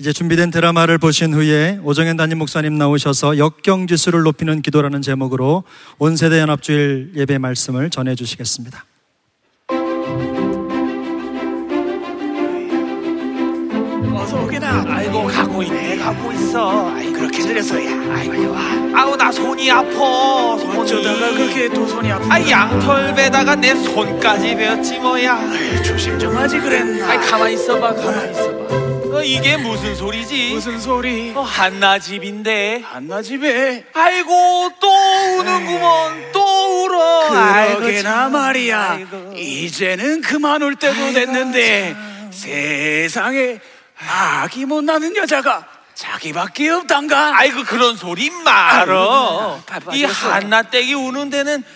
이제 준비된 드라마를 보신 후에 오정현 담임 목사님 나오셔서 역경지수를 높이는 기도라는 제목으로 온세대 연합주일 예배 말씀을 전해 주시겠습니다. 어서 오게나. 아이고 가고 있네 가고 있어 아이 그렇게 느려서야. 아이고 와. 아우 나 손이 아파 손이 어쩌다가 그렇게 두 손이 아프다. 아 양털배다가 내 손까지 베었지 뭐야 아이, 조심 좀 하지 그랬나. 아이 가만히 있어봐 가만히 있어봐 어, 이게 무슨 소리지 무슨 소리? 어, 한나 집인데 한나 집에. 아이고 또 우는구먼 또 울어 그러게나 참. 말이야. 아이고. 이제는 그만 울 때도 아이고, 됐는데 세상에 아기 못 낳는 여자가 자기밖에 없단가? 아이고 그런 소리 말어 아이고, 발이 빠졌어. 한나 댁이 우는 데는 다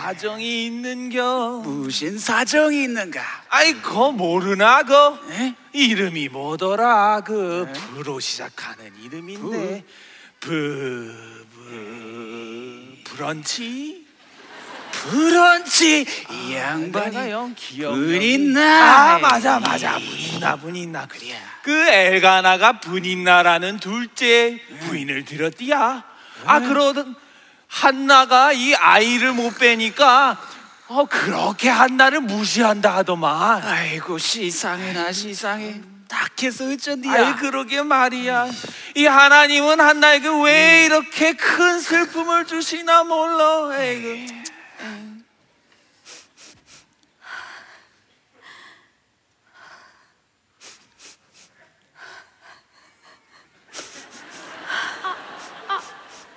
사정이 있는겨. 무슨 사정이 있는가? 아이고 모르나 그 에? 이름이 뭐더라? 그 부로 시작하는 이름인데. 브, 브 브런치? 브런치? 이 양반이 내가 영 기억 분인나. 아 맞아 맞아. 분인나 분인나 그래. 그 엘가나가 분인나라는 둘째 부인을 들었디야. 아 그러던 한나가 이 아이를 못 빼니까 어 그렇게 한나를 무시한다 하더만 아이고 시상해나 시상해 딱해서 어쩐디야 아이 그러게 말이야. 이 하나님은 한나에게 왜 이렇게 큰 슬픔을 주시나 몰라. 아이고.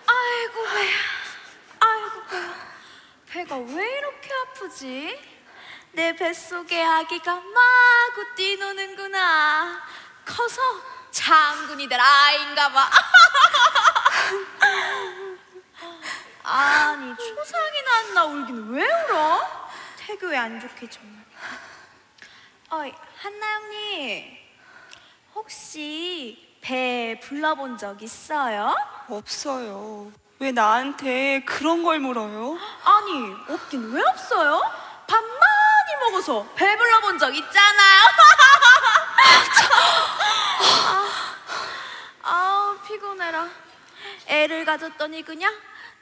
아이고 배야 아이고 배야 배가 왜 이렇게 아프지? 내 뱃속에 아기가 마구 뛰노는구나 커서 장군이 될 아이인가 봐 아니 초상이 났나 울긴 왜 울어? 태교 왜안 좋게 정말 어이 한나 형님 혹시 배 불러본 적 있어요? 없어요. 왜 나한테 그런 걸 물어요? 아니 없긴 왜 없어요? 밥 많이 먹어서 배불러 본 적 있잖아요. 아, 아우 피곤해라. 애를 가졌더니 그냥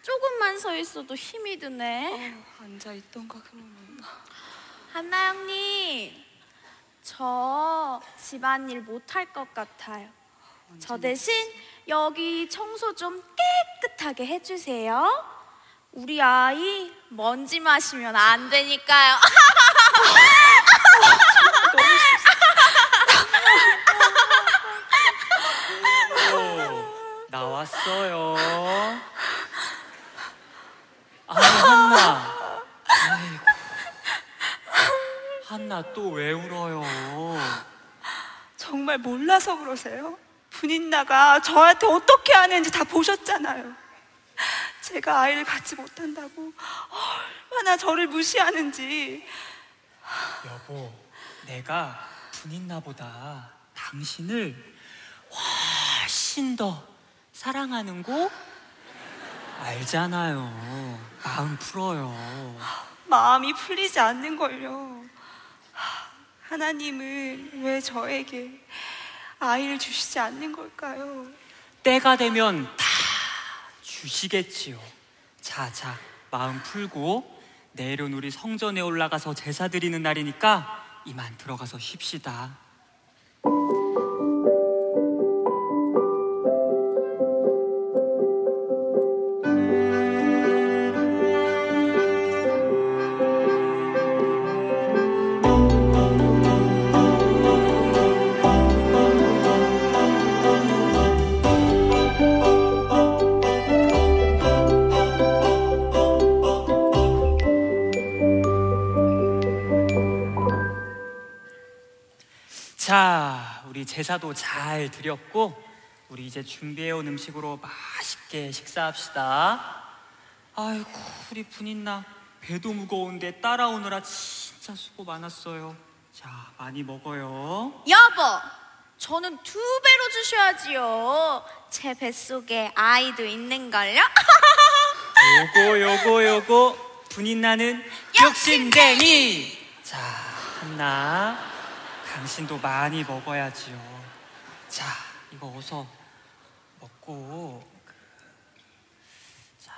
조금만 서 있어도 힘이 드네. 어, 앉아 있던가 그러면. 한나 형님, 저 집안일 못할 것 같아요. 저 대신 여기 청소 좀 깨끗하게 해주세요. 우리 아이 먼지 마시면 안 되니까요. 나왔어요. 아, 한나. 아이고. 한나 또 왜 울어요? 정말 몰라서 그러세요? 분인나가 저한테 어떻게 하는지 다 보셨잖아요. 제가 아이를 갖지 못한다고 얼마나 저를 무시하는지. 여보, 내가 분인나보다 당신을 훨씬 더 사랑하는 거 알잖아요. 마음 풀어요. 마음이 풀리지 않는 걸요. 하나님은 왜 저에게 아이를 주시지 않는 걸까요? 때가 되면 다 주시겠지요. 자, 자, 마음 풀고 내일은 우리 성전에 올라가서 제사 드리는 날이니까 이만 들어가서 쉽시다. 제사도 잘 드렸고, 우리 이제 준비해온 음식으로 맛있게 식사합시다. 아이고, 우리 분인나 배도 무거운데 따라오느라 진짜 수고 많았어요. 자, 많이 먹어요. 여보, 저는 두 배로 주셔야지요. 제 뱃속에 아이도 있는걸요? 요거, 요거, 요거. 분인나는 욕심쟁이. 자, 한나, 당신도 많이 먹어야지요. 자, 이거 어서 먹고. 그, 자.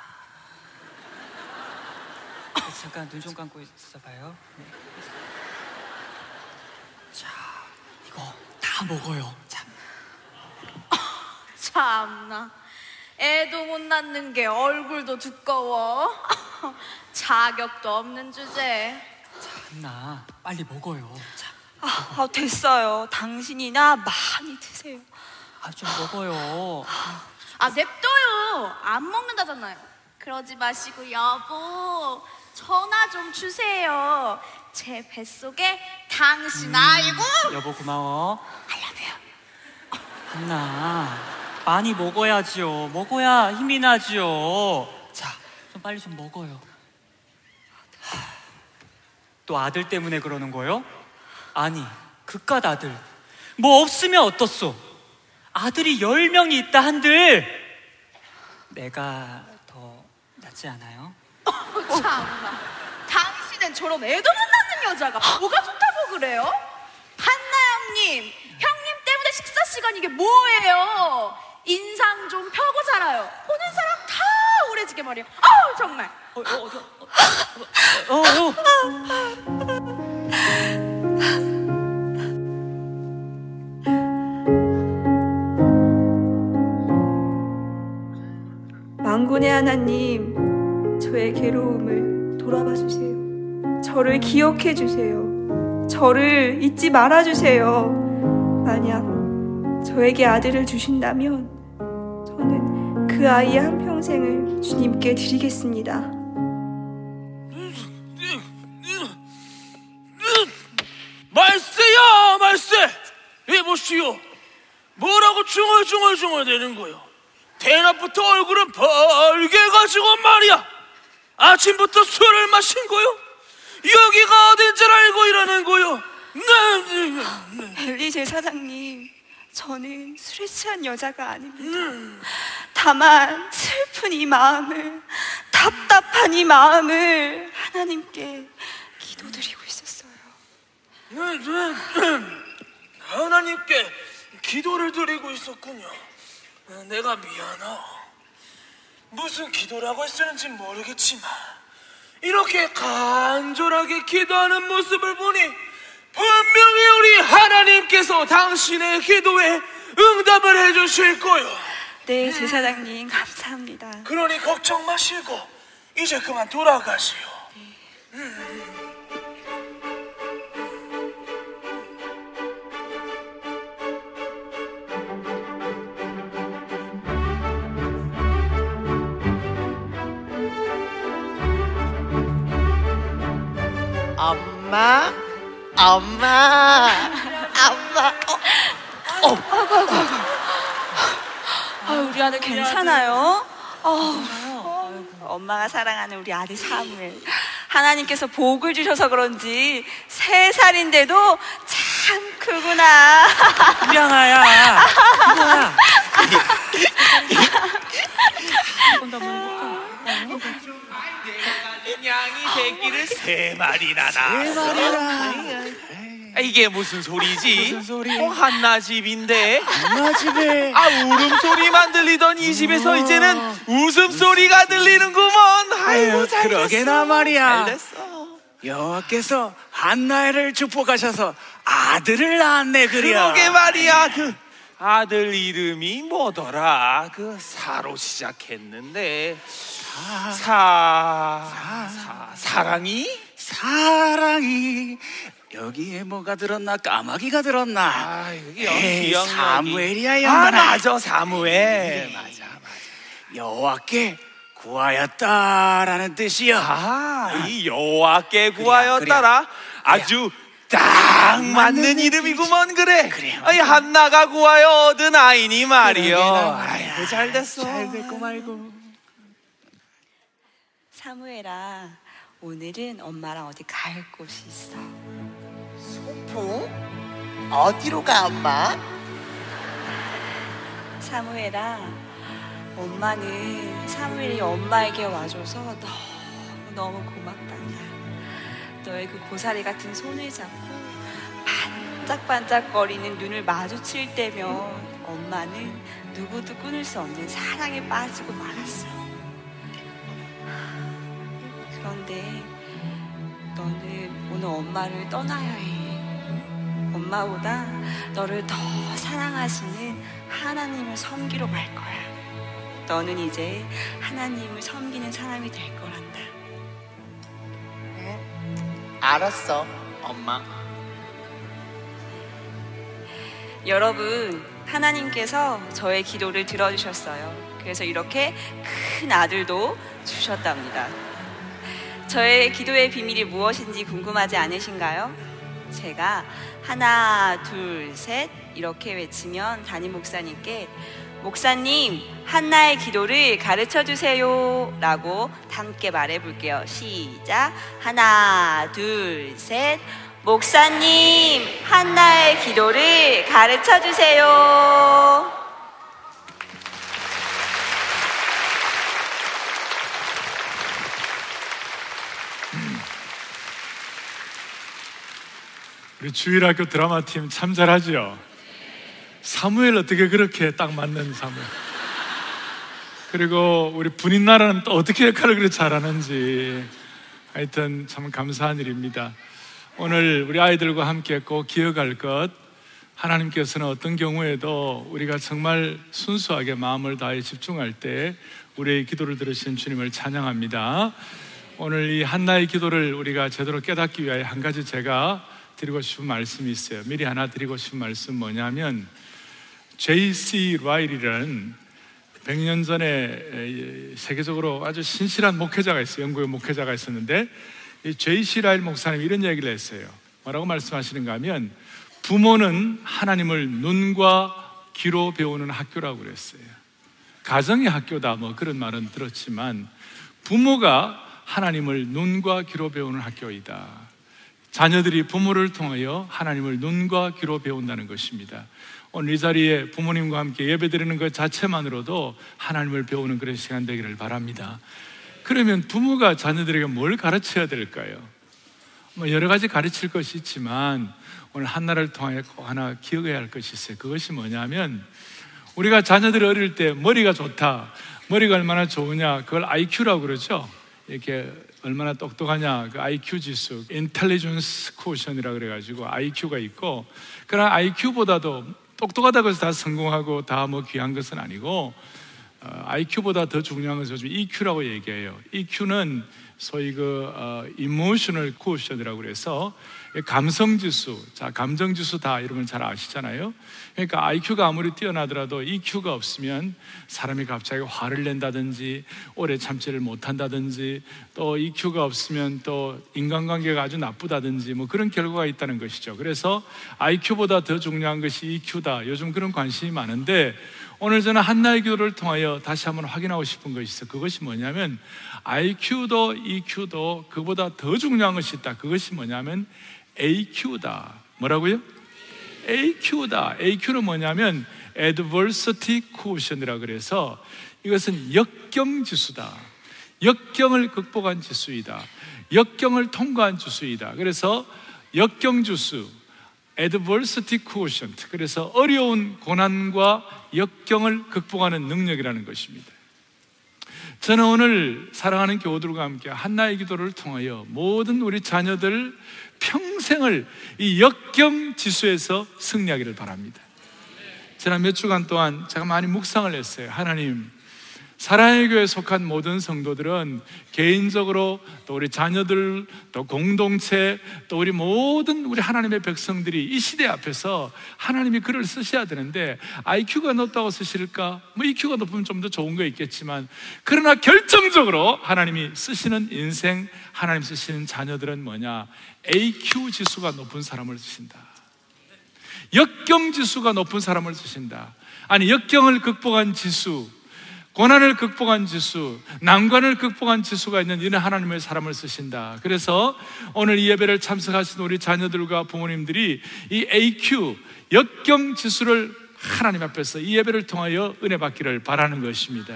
잠깐 눈 좀 감고 있어봐요. 네. 자, 이거 다 먹어요. 자, 참나. 애도 못 낳는 게 얼굴도 두꺼워. 자격도 없는 주제. 자, 한나 빨리 먹어요. 자, 아, 아, 됐어요. 당신이나 많이 드세요. 아, 좀 먹어요. 아, 냅둬요. 안 먹는다잖아요. 그러지 마시고, 여보. 전화 좀 주세요. 제 뱃속에 당신 아이고. 여보 고마워. 한나 많이 먹어야지요. 먹어야 힘이 나지요. 자, 좀 빨리 좀 먹어요. 하, 또 아들 때문에 그러는 거요? 아니, 그깟 아들. 뭐 없으면 어떻소? 아들이 열 명이 있다 한들 내가 더 낫지 않아요? 참나. 당신은 저런 애도 못 낳는 여자가 뭐가 좋다고 그래요? 한나영님, 형님 때문에 식사 시간 이게 뭐예요? 인상 좀 펴고 살아요. 보는 사람 다 오래지게 말이야. 아우 정말. 어, 어, 어디, 어, 어, 어. 하나님, 저의 괴로움을 돌아봐 주세요. 저를 기억해 주세요. 저를 잊지 말아 주세요. 만약 저에게 아들을 주신다면 저는 그 아이의 한 평생을 주님께 드리겠습니다. 말세야 말세 이보시오 뭐라고 중얼중얼중얼 대는 거요 대낮부터 얼굴은 벌게 가지고 말이야 아침부터 술을 마신 거요 여기가 어딘 줄 알고 이러는 거요 네, 네, 네. 엘리 제 사장님, 저는 술에 취한 여자가 아닙니다. 다만 슬픈 이 마음을, 답답한 이 마음을 하나님께 기도드리고 있었어요. 네, 네. 하나님께 기도를 드리고 있었군요 내가 미안하오 무슨 기도라고 했었는지 모르겠지만 이렇게 간절하게 기도하는 모습을 보니 분명히 우리 하나님께서 당신의 기도에 응답을 해주실 거요. 네, 제사장님, 감사합니다. 그러니 걱정 마시고 이제 그만 돌아가시오. 엄마, 엄마, 엄마. 어, 아, 우리 아들 괜찮아요? 어, 엄마가 사랑하는 우리 아들 사무엘. 하나님께서 복을 주셔서 그런지 세 살인데도 참 크구나. 미양아야, 이거야. 양이 새끼를 세 마리나 낳았어. 아, 이게 무슨 소리지? 무슨 소리? 어, 한나 집인데. 엄마 집에 아 울음 소리만 들리던 이 집에서 이제는 웃음 소리가 들리는구먼. 아이고 잘 그러게나 말이야. 잘 됐어. 여호와께서 한나를 축복하셔서 아들을 낳았네 그려. 그러게 말이야. 그 아들 이름이 뭐더라? 그 사로 시작했는데 사, 사 사랑이? 사랑이 여기에 뭐가 들었나 까마귀가 들었나? 아 여기 에이, 기억력이. 사무엘이야 아 양반아. 맞아 사무엘 맞아 맞아. 여호와께 구하였다라는 뜻이여. 아, 이 여호와께 구하였다라. 아주 딱 맞는 이름이구먼 그래. 그래, 아이 한나가 구하여 얻은 아이니 말이야. 아이고 잘 됐어. 잘 됐고 말고. 사무엘아, 오늘은 엄마랑 어디 갈 곳이 있어. 소풍? 어디로 가 엄마? 사무엘아, 엄마는 사무엘이 엄마에게 와줘서 너무 너무 고맙단다. 너의 그 고사리 같은 손을 잡고 반짝반짝거리는 눈을 마주칠 때면 엄마는 누구도 끊을 수 없는 사랑에 빠지고 말았어요. 그런데 너는 오늘 엄마를 떠나야 해. 엄마보다 너를 더 사랑하시는 하나님을 섬기러 갈 거야. 너는 이제 하나님을 섬기는 사람이 될 거란다. 알았어, 엄마. 여러분, 하나님께서 저의 기도를 들어주셨어요. 그래서 이렇게 큰 아들도 주셨답니다. 저의 기도의 비밀이 무엇인지 궁금하지 않으신가요? 제가 하나, 둘, 셋 이렇게 외치면 담임 목사님께 목사님, 한나의 기도를 가르쳐 주세요. 라고 함께 말해 볼게요. 시작. 하나, 둘, 셋. 목사님, 한나의 기도를 가르쳐 주세요. 우리 주일학교 드라마팀 참 잘하죠? 사무엘 어떻게 그렇게 딱 맞는 사무엘. 그리고 우리 분인 나라는 또 어떻게 역할을 그렇게 잘하는지 하여튼 참 감사한 일입니다. 오늘 우리 아이들과 함께 꼭 기억할 것 하나님께서는 어떤 경우에도 우리가 정말 순수하게 마음을 다해 집중할 때 우리의 기도를 들으신 주님을 찬양합니다. 오늘 이 한나의 기도를 우리가 제대로 깨닫기 위하여 한 가지 제가 드리고 싶은 말씀이 있어요. 미리 하나 드리고 싶은 말씀 뭐냐면 J.C. 라일이라는 100년 전에 세계적으로 아주 신실한 목회자가 있어요. 영국의 목회자가 있었는데 이 J.C. 라일 목사님이 이런 얘기를 했어요. 뭐라고 말씀하시는가 하면 부모는 하나님을 눈과 귀로 배우는 학교라고 그랬어요. 가정의 학교다 뭐 그런 말은 들었지만 부모가 하나님을 눈과 귀로 배우는 학교이다. 자녀들이 부모를 통하여 하나님을 눈과 귀로 배운다는 것입니다. 오늘 이 자리에 부모님과 함께 예배 드리는 것 자체만으로도 하나님을 배우는 그런 시간 되기를 바랍니다. 그러면 부모가 자녀들에게 뭘 가르쳐야 될까요? 뭐 여러 가지 가르칠 것이 있지만 오늘 한나를 통하여 꼭 하나 기억해야 할 것이 있어요. 그것이 뭐냐면 우리가 자녀들이 어릴 때 머리가 좋다, 머리가 얼마나 좋으냐, 그걸 IQ라고 그러죠. 이렇게 얼마나 똑똑하냐, 그 IQ 지수, Intelligence Quotient이라 그래가지고 IQ가 있고, 그러나 IQ보다도 똑똑하다고 해서 다 성공하고 다 뭐 귀한 것은 아니고, 어, IQ보다 더 중요한 것은 요즘 EQ라고 얘기해요. EQ는 소위 그 어, Emotional Quotient이라고 그래서 감성 지수, 자 감정 지수다 이런 건잘 아시잖아요. 그러니까 IQ가 아무리 뛰어나더라도 EQ가 없으면 사람이 갑자기 화를 낸다든지 오래 참지를 못한다든지 또 EQ가 없으면 또 인간관계가 아주 나쁘다든지 뭐 그런 결과가 있다는 것이죠. 그래서 IQ보다 더 중요한 것이 EQ다. 요즘 그런 관심이 많은데 오늘 저는 한나의 기도를 통하여 다시 한번 확인하고 싶은 것이 있어. 그것이 뭐냐면 IQ도 EQ도 그보다 더 중요한 것이 있다. 그것이 뭐냐면 AQ다. 뭐라고요? AQ다. AQ는 뭐냐면 Adversity Quotient이라 그래서 이것은 역경 지수다. 역경을 극복한 지수이다. 역경을 통과한 지수이다. 그래서 역경 지수, Adversity Quotient. 그래서 어려운 고난과 역경을 극복하는 능력이라는 것입니다. 저는 오늘 사랑하는 교우들과 함께 한나의 기도를 통하여 모든 우리 자녀들 평생을 이 역경 지수에서 승리하기를 바랍니다. 지난 몇 주간 동안 제가 많이 묵상을 했어요. 하나님, 사랑의 교회에 속한 모든 성도들은 개인적으로 또 우리 자녀들 또 공동체 또 우리 모든 우리 하나님의 백성들이 이 시대 앞에서 하나님이 글을 쓰셔야 되는데 IQ가 높다고 쓰실까? 뭐 EQ가 높으면 좀 더 좋은 거 있겠지만 그러나 결정적으로 하나님이 쓰시는 인생 하나님 쓰시는 자녀들은 뭐냐? AQ 지수가 높은 사람을 쓰신다. 역경 지수가 높은 사람을 쓰신다. 아니 역경을 극복한 지수 고난을 극복한 지수, 난관을 극복한 지수가 있는 이런 하나님의 사람을 쓰신다. 그래서 오늘 이 예배를 참석하신 우리 자녀들과 부모님들이 이 AQ, 역경 지수를 하나님 앞에서 이 예배를 통하여 은혜 받기를 바라는 것입니다.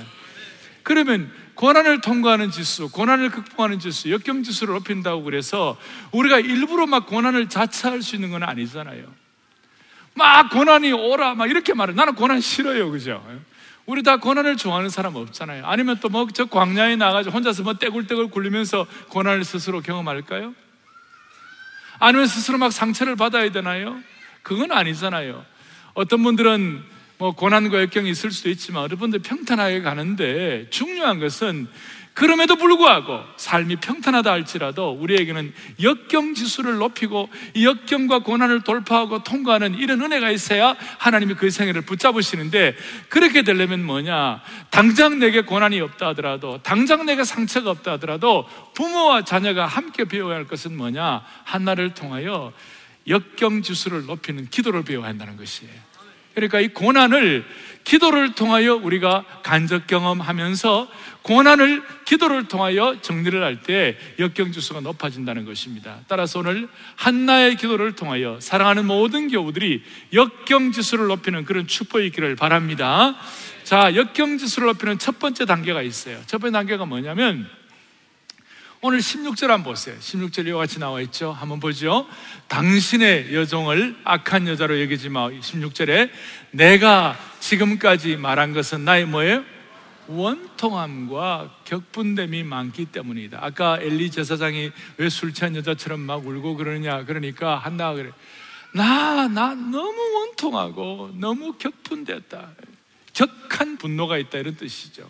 그러면 고난을 통과하는 지수, 고난을 극복하는 지수, 역경 지수를 높인다고 그래서 우리가 일부러 막 고난을 자처할 수 있는 건 아니잖아요. 막 고난이 오라 막 이렇게 말해. 나는 고난 싫어요, 그죠? 우리 다 고난을 좋아하는 사람 없잖아요. 아니면 또 뭐 저 광야에 나가서 혼자서 뭐 떼굴떼굴 굴리면서 고난을 스스로 경험할까요? 아니면 스스로 막 상처를 받아야 되나요? 그건 아니잖아요. 어떤 분들은 뭐 고난과 역경이 있을 수도 있지만 여러분들 평탄하게 가는데 중요한 것은 그럼에도 불구하고 삶이 평탄하다 할지라도 우리에게는 역경 지수를 높이고 이 역경과 고난을 돌파하고 통과하는 이런 은혜가 있어야 하나님이 그 생애를 붙잡으시는데 그렇게 되려면 뭐냐? 당장 내게 고난이 없다 하더라도 당장 내게 상처가 없다 하더라도 부모와 자녀가 함께 배워야 할 것은 뭐냐? 한나를 통하여 역경 지수를 높이는 기도를 배워야 한다는 것이에요. 그러니까 이 고난을 기도를 통하여 우리가 간접 경험하면서 고난을 기도를 통하여 정리를 할 때 역경 지수가 높아진다는 것입니다. 따라서 오늘 한나의 기도를 통하여 사랑하는 모든 교우들이 역경 지수를 높이는 그런 축복이 있기를 바랍니다. 자, 역경 지수를 높이는 첫 번째 단계가 있어요. 첫 번째 단계가 뭐냐면 오늘 16절 한번 보세요. 16절 이와 같이 나와 있죠. 한번 보죠. 당신의 여종을 악한 여자로 여기지 마. 16절에 내가 지금까지 말한 것은 나의 뭐예요? 원통함과 격분됨이 많기 때문이다. 아까 엘리 제사장이 왜 술 취한 여자처럼 막 울고 그러느냐 그러니까 한나가 그래. 나, 나 너무 원통하고 너무 격분됐다. 격한 분노가 있다 이런 뜻이죠.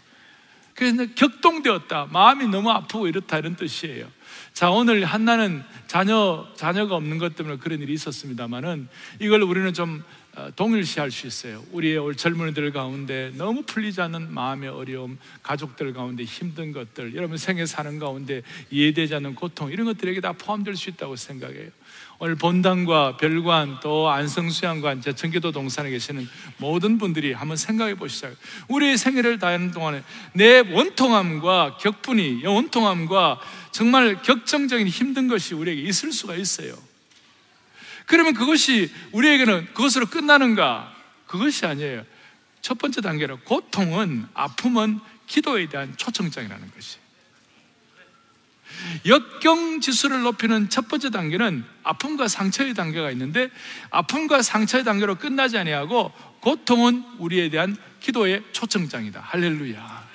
그래서 격동되었다. 마음이 너무 아프고 이렇다 이런 뜻이에요. 자, 오늘 한나는 자녀, 자녀가 없는 것 때문에 그런 일이 있었습니다만은 이걸 우리는 좀 어, 동일시할 수 있어요. 우리의 올 젊은이들 가운데 너무 풀리지 않는 마음의 어려움, 가족들 가운데 힘든 것들, 여러분 생애 사는 가운데 이해되지 않는 고통, 이런 것들에게 다 포함될 수 있다고 생각해요. 오늘 본당과 별관 또 안성수양관 제천기도 동산에 계시는 모든 분들이 한번 생각해 보시죠. 우리의 생애를 다하는 동안에 내 원통함과 격분이 원통함과 정말 격정적인 힘든 것이 우리에게 있을 수가 있어요. 그러면 그것이 우리에게는 그것으로 끝나는가? 그것이 아니에요. 첫 번째 단계로 고통은 아픔은 기도에 대한 초청장이라는 것이. 역경 지수를 높이는 첫 번째 단계는 아픔과 상처의 단계가 있는데 아픔과 상처의 단계로 끝나지 아니하고 고통은 우리에 대한 기도의 초청장이다. 할렐루야.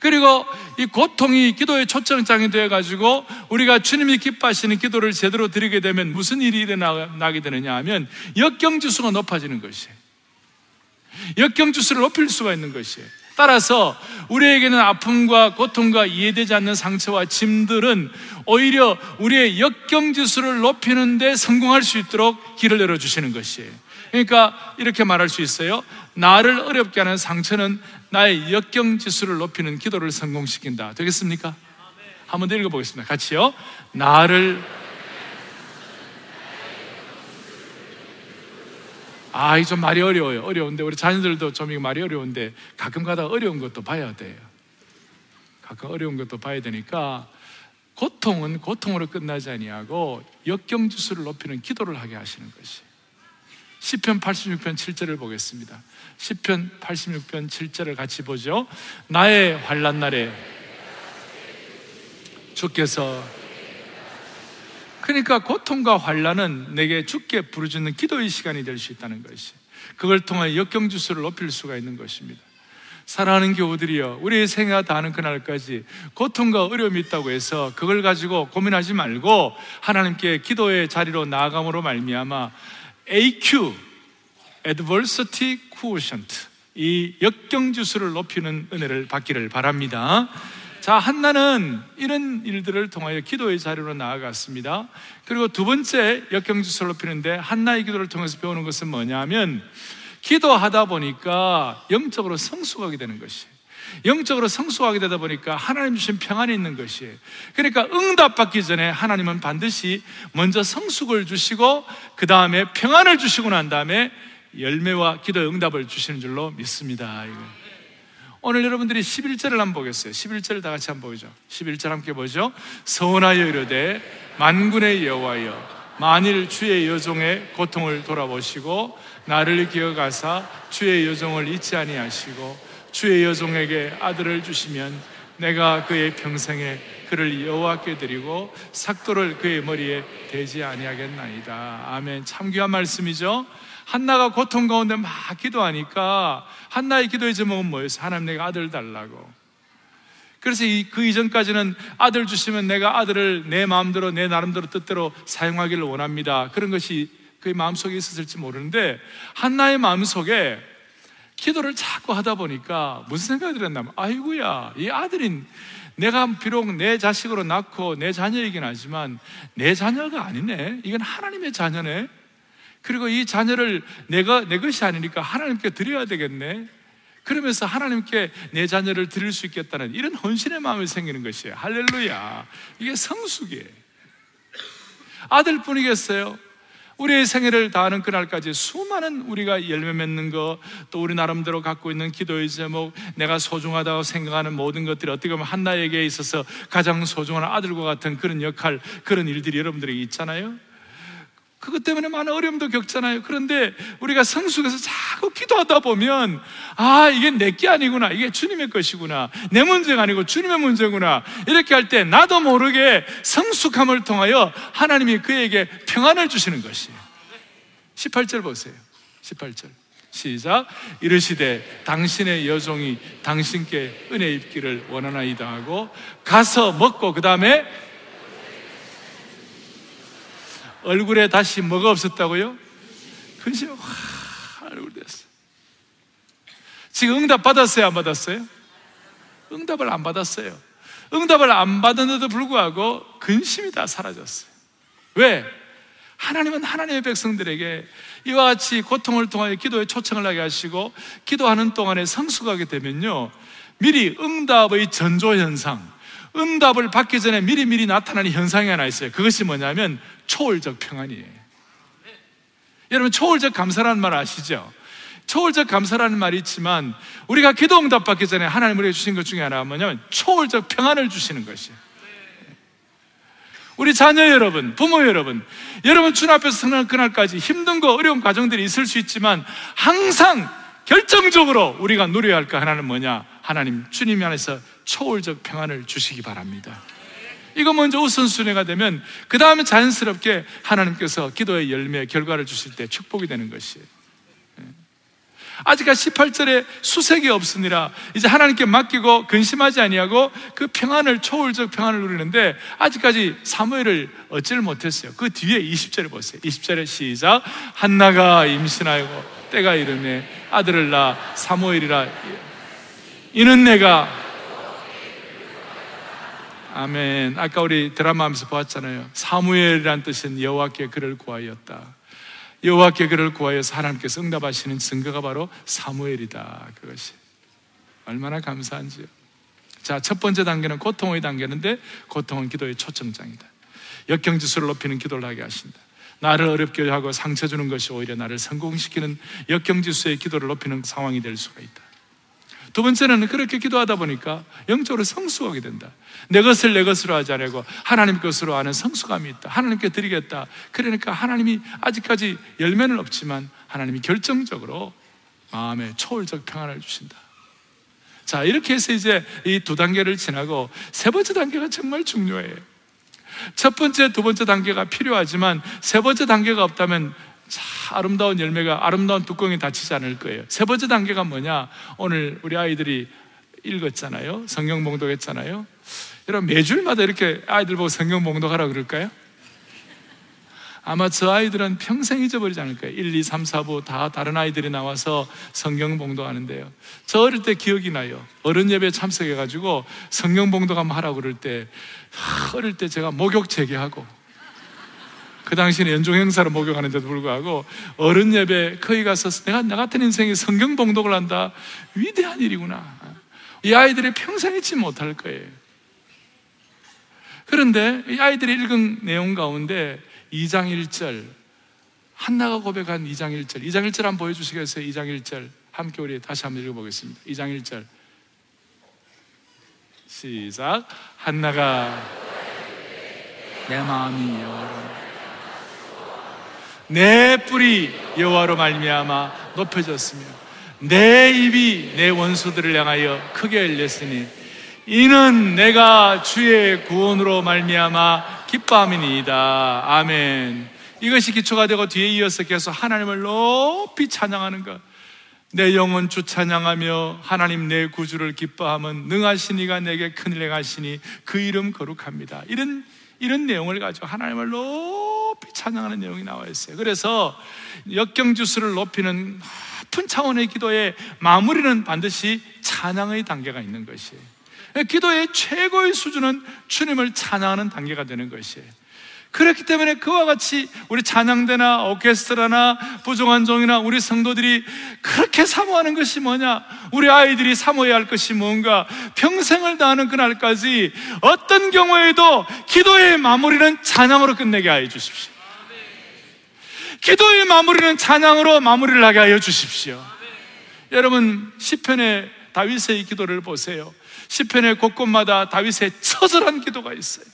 그리고 이 고통이 기도의 초청장이 되어 가지고 우리가 주님이 기뻐하시는 기도를 제대로 드리게 되면 무슨 일이 일어나게 되느냐 하면 역경 지수가 높아지는 것이에요. 역경 지수를 높일 수가 있는 것이에요. 따라서 우리에게는 아픔과 고통과 이해되지 않는 상처와 짐들은 오히려 우리의 역경 지수를 높이는데 성공할 수 있도록 길을 열어주시는 것이에요. 그러니까 이렇게 말할 수 있어요. 나를 어렵게 하는 상처는 나의 역경 지수를 높이는 기도를 성공시킨다. 되겠습니까? 한번 더 읽어보겠습니다. 같이요. 나를 아, 이 좀 말이 어려워요. 어려운데 우리 자녀들도 좀 이거 말이 어려운데 가끔 가다 어려운 것도 봐야 돼요. 가끔 어려운 것도 봐야 되니까 고통은 고통으로 끝나지 아니하고 역경 지수를 높이는 기도를 하게 하시는 것이. 시편 86편 7절을 보겠습니다. 시편 86편 7절을 같이 보죠. 나의 환란 날에 주께서 그러니까 고통과 환란은 내게 죽게 부르짖는 기도의 시간이 될 수 있다는 것이. 그걸 통해 역경 지수를 높일 수가 있는 것입니다. 사랑하는 교우들이여, 우리의 생애가 다하는 그날까지 고통과 어려움이 있다고 해서 그걸 가지고 고민하지 말고 하나님께 기도의 자리로 나아감으로 말미암아 AQ, Adversity Quotient, 이 역경 지수를 높이는 은혜를 받기를 바랍니다. 자, 한나는 이런 일들을 통하여 기도의 자리로 나아갔습니다. 그리고 두 번째 역경 지수를 높이는데 한나의 기도를 통해서 배우는 것은 뭐냐면 기도하다 보니까 영적으로 성숙하게 되는 것이에요. 영적으로 성숙하게 되다 보니까 하나님 주신 평안이 있는 것이에요. 그러니까 응답받기 전에 하나님은 반드시 먼저 성숙을 주시고 그 다음에 평안을 주시고 난 다음에 열매와 기도 응답을 주시는 줄로 믿습니다. 이거. 오늘 여러분들이 11절을 한번 보겠어요. 11절을 다 같이 한번 보죠. 11절 함께 보죠. 서원하여 이르되 만군의 여호와여 만일 주의 여종의 고통을 돌아보시고 나를 기억하사 주의 여종을 잊지 아니하시고 주의 여종에게 아들을 주시면 내가 그의 평생에 그를 여호와께 드리고 삭도를 그의 머리에 대지 아니하겠나이다. 아멘. 참 귀한 말씀이죠. 한나가 고통 가운데 막 기도하니까 한나의 기도의 제목은 뭐였어요? 하나님 내가 아들 달라고. 그래서 이, 그 이전까지는 아들 주시면 내가 아들을 내 마음대로 내 나름대로 뜻대로 사용하기를 원합니다. 그런 것이 그의 마음속에 있었을지 모르는데 한나의 마음속에 기도를 자꾸 하다 보니까 무슨 생각이 들었냐면 아이고야 이 아들인 내가 비록 내 자식으로 낳고 내 자녀이긴 하지만 내 자녀가 아니네 이건 하나님의 자녀네 그리고 이 자녀를 내가 내 것이 아니니까 하나님께 드려야 되겠네. 그러면서 하나님께 내 자녀를 드릴 수 있겠다는 이런 헌신의 마음이 생기는 것이에요. 할렐루야. 이게 성숙이에요. 아들뿐이겠어요? 우리의 생애를 다하는 그날까지 수많은 우리가 열매 맺는 것, 또 우리 나름대로 갖고 있는 기도의 제목, 내가 소중하다고 생각하는 모든 것들이 어떻게 보면 한나에게 있어서 가장 소중한 아들과 같은 그런 역할, 그런 일들이 여러분들에게 있잖아요. 그것 때문에 많은 어려움도 겪잖아요. 그런데 우리가 성숙해서 자꾸 기도하다 보면, 아, 이게 내 게 아니구나. 이게 주님의 것이구나. 내 문제가 아니고 주님의 문제구나. 이렇게 할 때 나도 모르게 성숙함을 통하여 하나님이 그에게 평안을 주시는 것이에요. 18절 보세요. 18절. 시작. 이르시되 당신의 여종이 당신께 은혜 입기를 원하나이다 하고 가서 먹고 그 다음에 얼굴에 다시 뭐가 없었다고요? 근심이 확 얼굴 됐어. 지금 응답 받았어요? 안 받았어요? 응답을 안 받았어요. 응답을 안 받았는데도 불구하고 근심이 다 사라졌어요. 왜? 하나님은 하나님의 백성들에게 이와 같이 고통을 통하여 기도에 초청을 하게 하시고 기도하는 동안에 성숙하게 되면요. 미리 응답의 전조 현상, 응답을 받기 전에 미리미리 나타나는 현상이 하나 있어요. 그것이 뭐냐면 초월적 평안이에요. 여러분, 초월적 감사라는 말 아시죠? 초월적 감사라는 말이 있지만 우리가 기도 응답 받기 전에 하나님 우리에게 주신 것 중에 하나가 뭐냐면 초월적 평안을 주시는 것이에요. 우리 자녀 여러분, 부모 여러분, 여러분 주 앞에서 성난 그날까지 힘든 거, 어려운 과정들이 있을 수 있지만 항상 결정적으로 우리가 누려야 할 거 하나는 뭐냐? 하나님, 주님 안에서 초월적 평안을 주시기 바랍니다. 이거 먼저 우선순위가 되면 그 다음에 자연스럽게 하나님께서 기도의 열매, 결과를 주실 때 축복이 되는 것이에요. 아직까지 18절에 수색이 없으니라 이제 하나님께 맡기고 근심하지 아니하고 그 평안을 초월적 평안을 누리는데 아직까지 사무엘을 얻지를 못했어요. 그 뒤에 20절에 보세요. 20절에 시작 한나가 임신하고 때가 이르매 아들을 낳아 사무엘이라 이는 내가 아멘. 아까 우리 드라마 하면서 보았잖아요. 사무엘이란 뜻은 여호와께 그를 구하였다. 여호와께 그를 구하여서 하나님께서 응답하시는 증거가 바로 사무엘이다. 그것이 얼마나 감사한지요. 자, 첫 번째 단계는 고통의 단계인데 고통은 기도의 초청장이다. 역경지수를 높이는 기도를 하게 하신다. 나를 어렵게 하고 상처 주는 것이 오히려 나를 성공시키는 역경지수의 기도를 높이는 상황이 될 수가 있다. 두 번째는 그렇게 기도하다 보니까 영적으로 성숙하게 된다. 내 것을 내 것으로 하지 않고 하나님 것으로 하는 성숙함이 있다. 하나님께 드리겠다. 그러니까 하나님이 아직까지 열매는 없지만 하나님이 결정적으로 마음에 초월적 평안을 주신다. 자, 이렇게 해서 이제 이 두 단계를 지나고 세 번째 단계가 정말 중요해요. 첫 번째, 두 번째 단계가 필요하지만 세 번째 단계가 없다면 자, 아름다운 열매가 아름다운 뚜껑이 닫히지 않을 거예요. 세 번째 단계가 뭐냐? 오늘 우리 아이들이 읽었잖아요. 성경 봉독했잖아요. 여러분 매주일마다 이렇게 아이들 보고 성경 봉독하라 그럴까요? 아마 저 아이들은 평생 잊어버리지 않을 거예요. 1, 2, 3, 4부 다 다른 아이들이 나와서 성경 봉독하는데요. 저 어릴 때 기억이 나요. 어른 예배 참석해가지고 성경 한번 하라고 그럴 때, 어릴 때 제가 목욕 재개하고, 그 당시에는 연중 행사로 목욕하는데도 불구하고 어른 예배 거기 가서 내가 나 같은 인생에 성경 봉독을 한다 위대한 일이구나 이 아이들이 평생 잊지 못할 거예요 그런데 이 아이들이 읽은 내용 가운데 2장 1절. 한나가 고백한 2장 1절. 2장 1절 한번 보여주시겠어요? 2장 1절. 함께 우리 다시 한번 읽어보겠습니다. 2장 1절. 시작. 한나가 내 마음이 여호와로 내 뿔이 여호와로 말미암아 높여졌으며 내 입이 내 원수들을 향하여 크게 열렸으니 이는 내가 주의 구원으로 말미암아 기뻐함이니이다. 아멘. 이것이 기초가 되고 뒤에 이어서 계속 하나님을 높이 찬양하는 것. 내 영혼 주 찬양하며 하나님 내 구주를 기뻐하면 능하신 이가 내게 큰일 행하시니 그 이름 거룩합니다. 이런 이런 내용을 가지고 하나님을 높이 찬양하는 내용이 나와 있어요. 그래서 역경주수를 높이는 높은 차원의 기도의 마무리는 반드시 찬양의 단계가 있는 것이에요. 기도의 최고의 수준은 주님을 찬양하는 단계가 되는 것이에요. 그렇기 때문에 그와 같이 우리 찬양대나 오케스트라나 부정한 종이나 우리 성도들이 그렇게 사모하는 것이 뭐냐? 우리 아이들이 사모해야 할 것이 뭔가? 평생을 다하는 그날까지 어떤 경우에도 기도의 마무리는 찬양으로 끝내게 하여 주십시오. 기도의 마무리는 찬양으로 마무리를 하게 하여 주십시오. 여러분 시편의 다윗의 기도를 보세요. 시편의 곳곳마다 다윗의 처절한 기도가 있어요.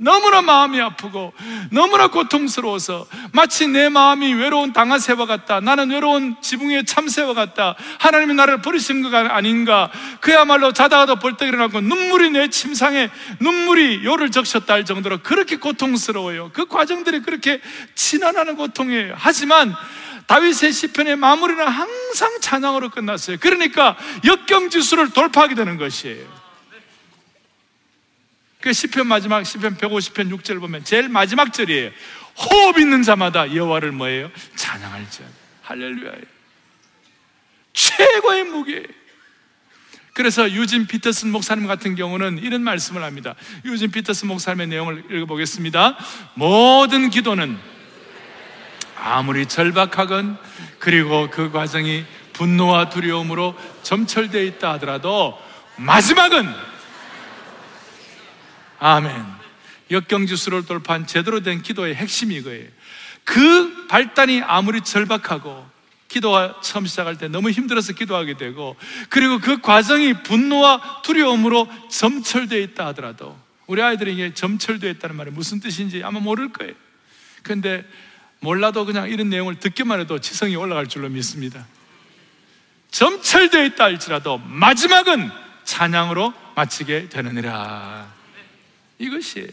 너무나 마음이 아프고 너무나 고통스러워서 마치 내 마음이 외로운 당아새와 같다. 나는 외로운 지붕의 참새와 같다. 하나님이 나를 버리신 것 아닌가. 그야말로 자다가도 벌떡 일어나고 눈물이 내 침상에 눈물이 요를 적셨다 할 정도로 그렇게 고통스러워요. 그 과정들이 그렇게 진한하는 고통이에요. 하지만 다윗의 시편의 마무리는 항상 찬양으로 끝났어요. 그러니까 역경지수를 돌파하게 되는 것이에요. 그 시편 마지막 시편 150편 6절 보면 제일 마지막 절이에요. 호흡 있는 자마다 여호와를 뭐예요? 찬양할지. 할렐루야예요. 최고의 무게. 그래서 유진 피터슨 목사님 같은 경우는 이런 말씀을 합니다. 유진 피터슨 목사님의 내용을 읽어보겠습니다. 모든 기도는 아무리 절박하건 그리고 그 과정이 분노와 두려움으로 점철되어 있다 하더라도 마지막은 아멘. 역경지수를 돌파한 제대로 된 기도의 핵심이 이거예요. 그 발단이 아무리 절박하고 기도가 처음 시작할 때 너무 힘들어서 기도하게 되고 그리고 그 과정이 분노와 두려움으로 점철되어 있다 하더라도 우리 아이들에게 점철되어 있다는 말이 무슨 뜻인지 아마 모를 거예요. 근데 몰라도 그냥 이런 내용을 듣기만 해도 지성이 올라갈 줄로 믿습니다. 점철되어 있다 할지라도 마지막은 찬양으로 마치게 되느니라. 이것이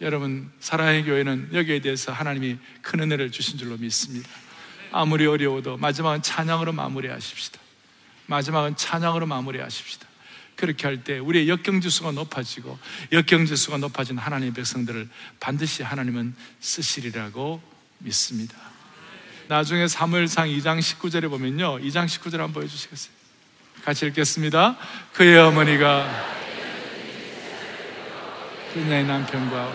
여러분 사랑의 교회는 여기에 대해서 하나님이 큰 은혜를 주신 줄로 믿습니다. 아무리 어려워도 마지막은 찬양으로 마무리하십시다. 마지막은 찬양으로 마무리하십시다. 그렇게 할 때 우리의 역경지수가 높아지고 역경지수가 높아진 하나님의 백성들을 반드시 하나님은 쓰시리라고 믿습니다. 나중에 사무엘상 2장 19절에 보면요. 2장 19절 한번 보여주시겠어요? 같이 읽겠습니다. 그의 어머니가 그녀의 남편과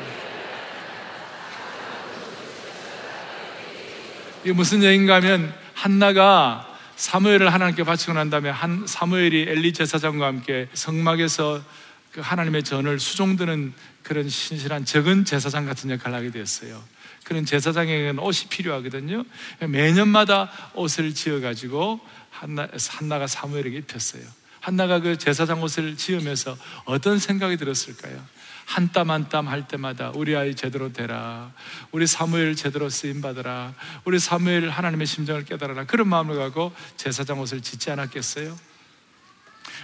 이게 무슨 얘기인가 하면 한나가 사무엘을 하나님께 바치고 난 다음에 한 사무엘이 엘리 제사장과 함께 성막에서 그 하나님의 전을 수종드는 그런 신실한 적은 제사장 같은 역할을 하게 되었어요. 그런 제사장에게는 옷이 필요하거든요. 매년마다 옷을 지어가지고 한나, 한나가 사무엘에게 입혔어요. 한나가 그 제사장 옷을 지으면서 어떤 생각이 들었을까요? 한 땀 한 땀 할 때마다 우리 아이 제대로 되라. 우리 사무엘 제대로 쓰임 받으라. 우리 사무엘 하나님의 심정을 깨달아라. 그런 마음을 갖고 제사장 옷을 짓지 않았겠어요?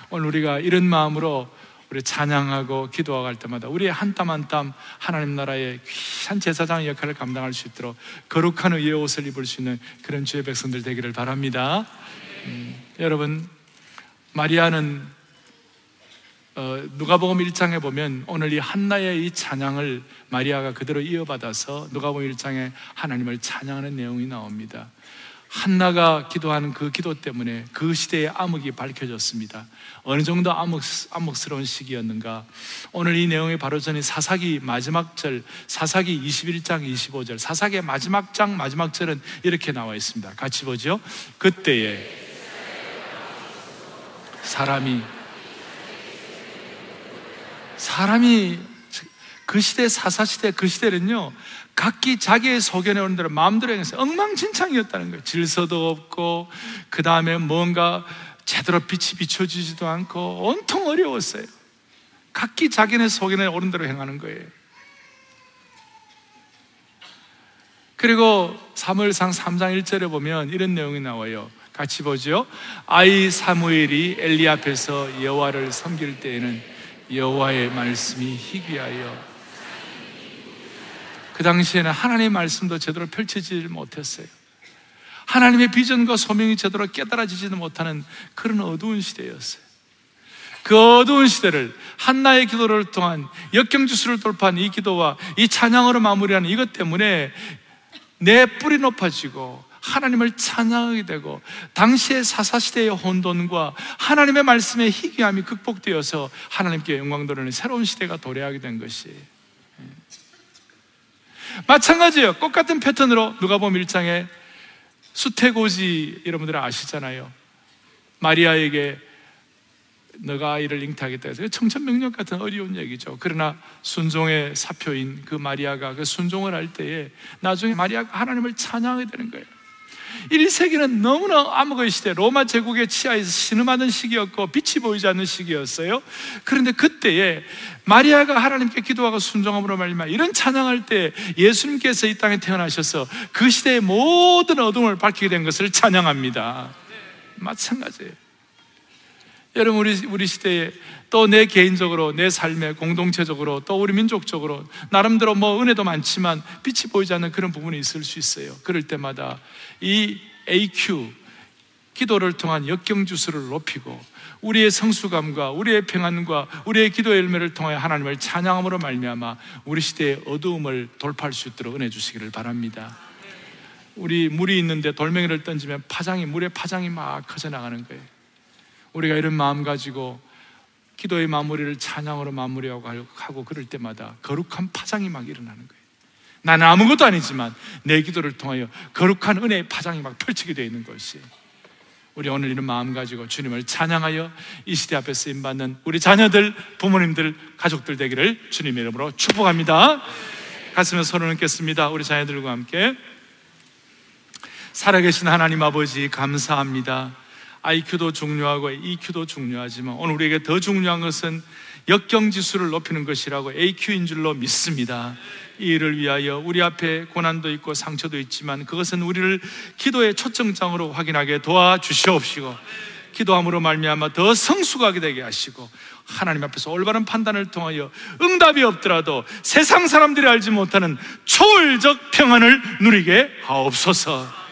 오늘 우리가 이런 마음으로 우리 찬양하고 기도하고 할 때마다 우리의 한땀 한 땀 하나님 나라의 귀한 제사장의 역할을 감당할 수 있도록 거룩한 의의 옷을 입을 수 있는 그런 주의 백성들 되기를 바랍니다. 음, 여러분 마리아는 어, 누가복음 1장에 보면 오늘 이 한나의 이 찬양을 마리아가 그대로 이어받아서 누가복음 1장에 하나님을 찬양하는 내용이 나옵니다. 한나가 기도하는 그 기도 때문에 그 시대의 암흑이 밝혀졌습니다. 어느 정도 암흑, 암흑스러운 시기였는가. 오늘 이 내용이 바로 전에 사사기 마지막 절, 사사기 21장 25절, 사사기의 마지막 장 마지막 절은 이렇게 나와 있습니다. 같이 보죠. 그때에 사람이 사람이 그 시대 사사시대 그 시대는요 각기 자기의 소견에 대로 마음대로 행해서 엉망진창이었다는 거예요. 질서도 없고 그 다음에 뭔가 제대로 빛이 비춰지지도 않고 온통 어려웠어요. 각기 자기네 소견에 오른 대로 행하는 거예요. 그리고 3월상 3장 1절에 보면 이런 내용이 나와요. 같이 보죠. 아이 사무엘이 엘리 앞에서 여호와를 섬길 때에는 여호와의 말씀이 희귀하여 그 당시에는 하나님의 말씀도 제대로 펼쳐지지 못했어요. 하나님의 비전과 소명이 제대로 깨달아지지도 못하는 그런 어두운 시대였어요. 그 어두운 시대를 한나의 기도를 통한 역경주수를 돌파한 이 기도와 이 찬양으로 마무리하는 이것 때문에 내 뿔이 높아지고 하나님을 찬양하게 되고 당시의 사사시대의 혼돈과 하나님의 말씀의 희귀함이 극복되어서 하나님께 영광 돌리는 새로운 시대가 도래하게 된 것이 마찬가지예요. 똑같은 패턴으로 누가 보면 일장에 수태고지 여러분들 아시잖아요. 마리아에게 너가 아이를 잉태하겠다 해서 청천 명령 같은 어려운 얘기죠. 그러나 순종의 사표인 그 마리아가 그 순종을 할 때에 나중에 마리아가 하나님을 찬양하게 되는 거예요. 1세기는 너무나 암흑의 시대, 로마 제국의 치하에서 신음하는 시기였고 빛이 보이지 않는 시기였어요. 그런데 그때에 마리아가 하나님께 기도하고 순종함으로 말미암아 이런 찬양할 때 예수님께서 이 땅에 태어나셔서 그 시대의 모든 어둠을 밝히게 된 것을 찬양합니다. 마찬가지예요. 여러분 우리 우리 시대에 또 내 개인적으로 내 삶에 공동체적으로 또 우리 민족적으로 나름대로 뭐 은혜도 많지만 빛이 보이지 않는 그런 부분이 있을 수 있어요. 그럴 때마다 이 AQ 기도를 통한 역경 주수를 높이고 우리의 성수감과 우리의 평안과 우리의 기도의 열매를 통해 하나님을 찬양함으로 말미암아 우리 시대의 어두움을 돌파할 수 있도록 은혜 주시기를 바랍니다. 우리 물이 있는데 돌멩이를 던지면 파장이 물의 파장이 막 커져 나가는 거예요. 우리가 이런 마음 가지고 기도의 마무리를 찬양으로 마무리하고 하고 그럴 때마다 거룩한 파장이 막 일어나는 거예요. 나는 아무것도 아니지만 내 기도를 통하여 거룩한 은혜의 파장이 막 펼치게 되어 있는 것이 우리 오늘 이런 마음 가지고 주님을 찬양하여 이 시대 앞에 쓰임 받는 우리 자녀들, 부모님들, 가족들 되기를 주님의 이름으로 축복합니다. 가슴에 손을 얹겠습니다. 우리 자녀들과 함께 살아계신 하나님 아버지 감사합니다. IQ도 중요하고 EQ도 중요하지만 오늘 우리에게 더 중요한 것은 역경 지수를 높이는 것이라고 AQ인 줄로 믿습니다. 이 일을 위하여 우리 앞에 고난도 있고 상처도 있지만 그것은 우리를 기도의 초점장으로 확인하게 도와주시옵시고 기도함으로 말미암아 더 성숙하게 되게 하시고 하나님 앞에서 올바른 판단을 통하여 응답이 없더라도 세상 사람들이 알지 못하는 초월적 평안을 누리게 하옵소서.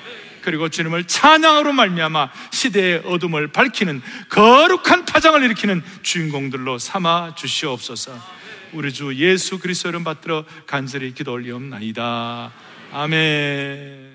그리고 주님을 찬양으로 말미암아 시대의 어둠을 밝히는 거룩한 파장을 일으키는 주인공들로 삼아 주시옵소서. 우리 주 예수 그리스도 이름 받들어 간절히 기도 올리옵나이다. 아멘.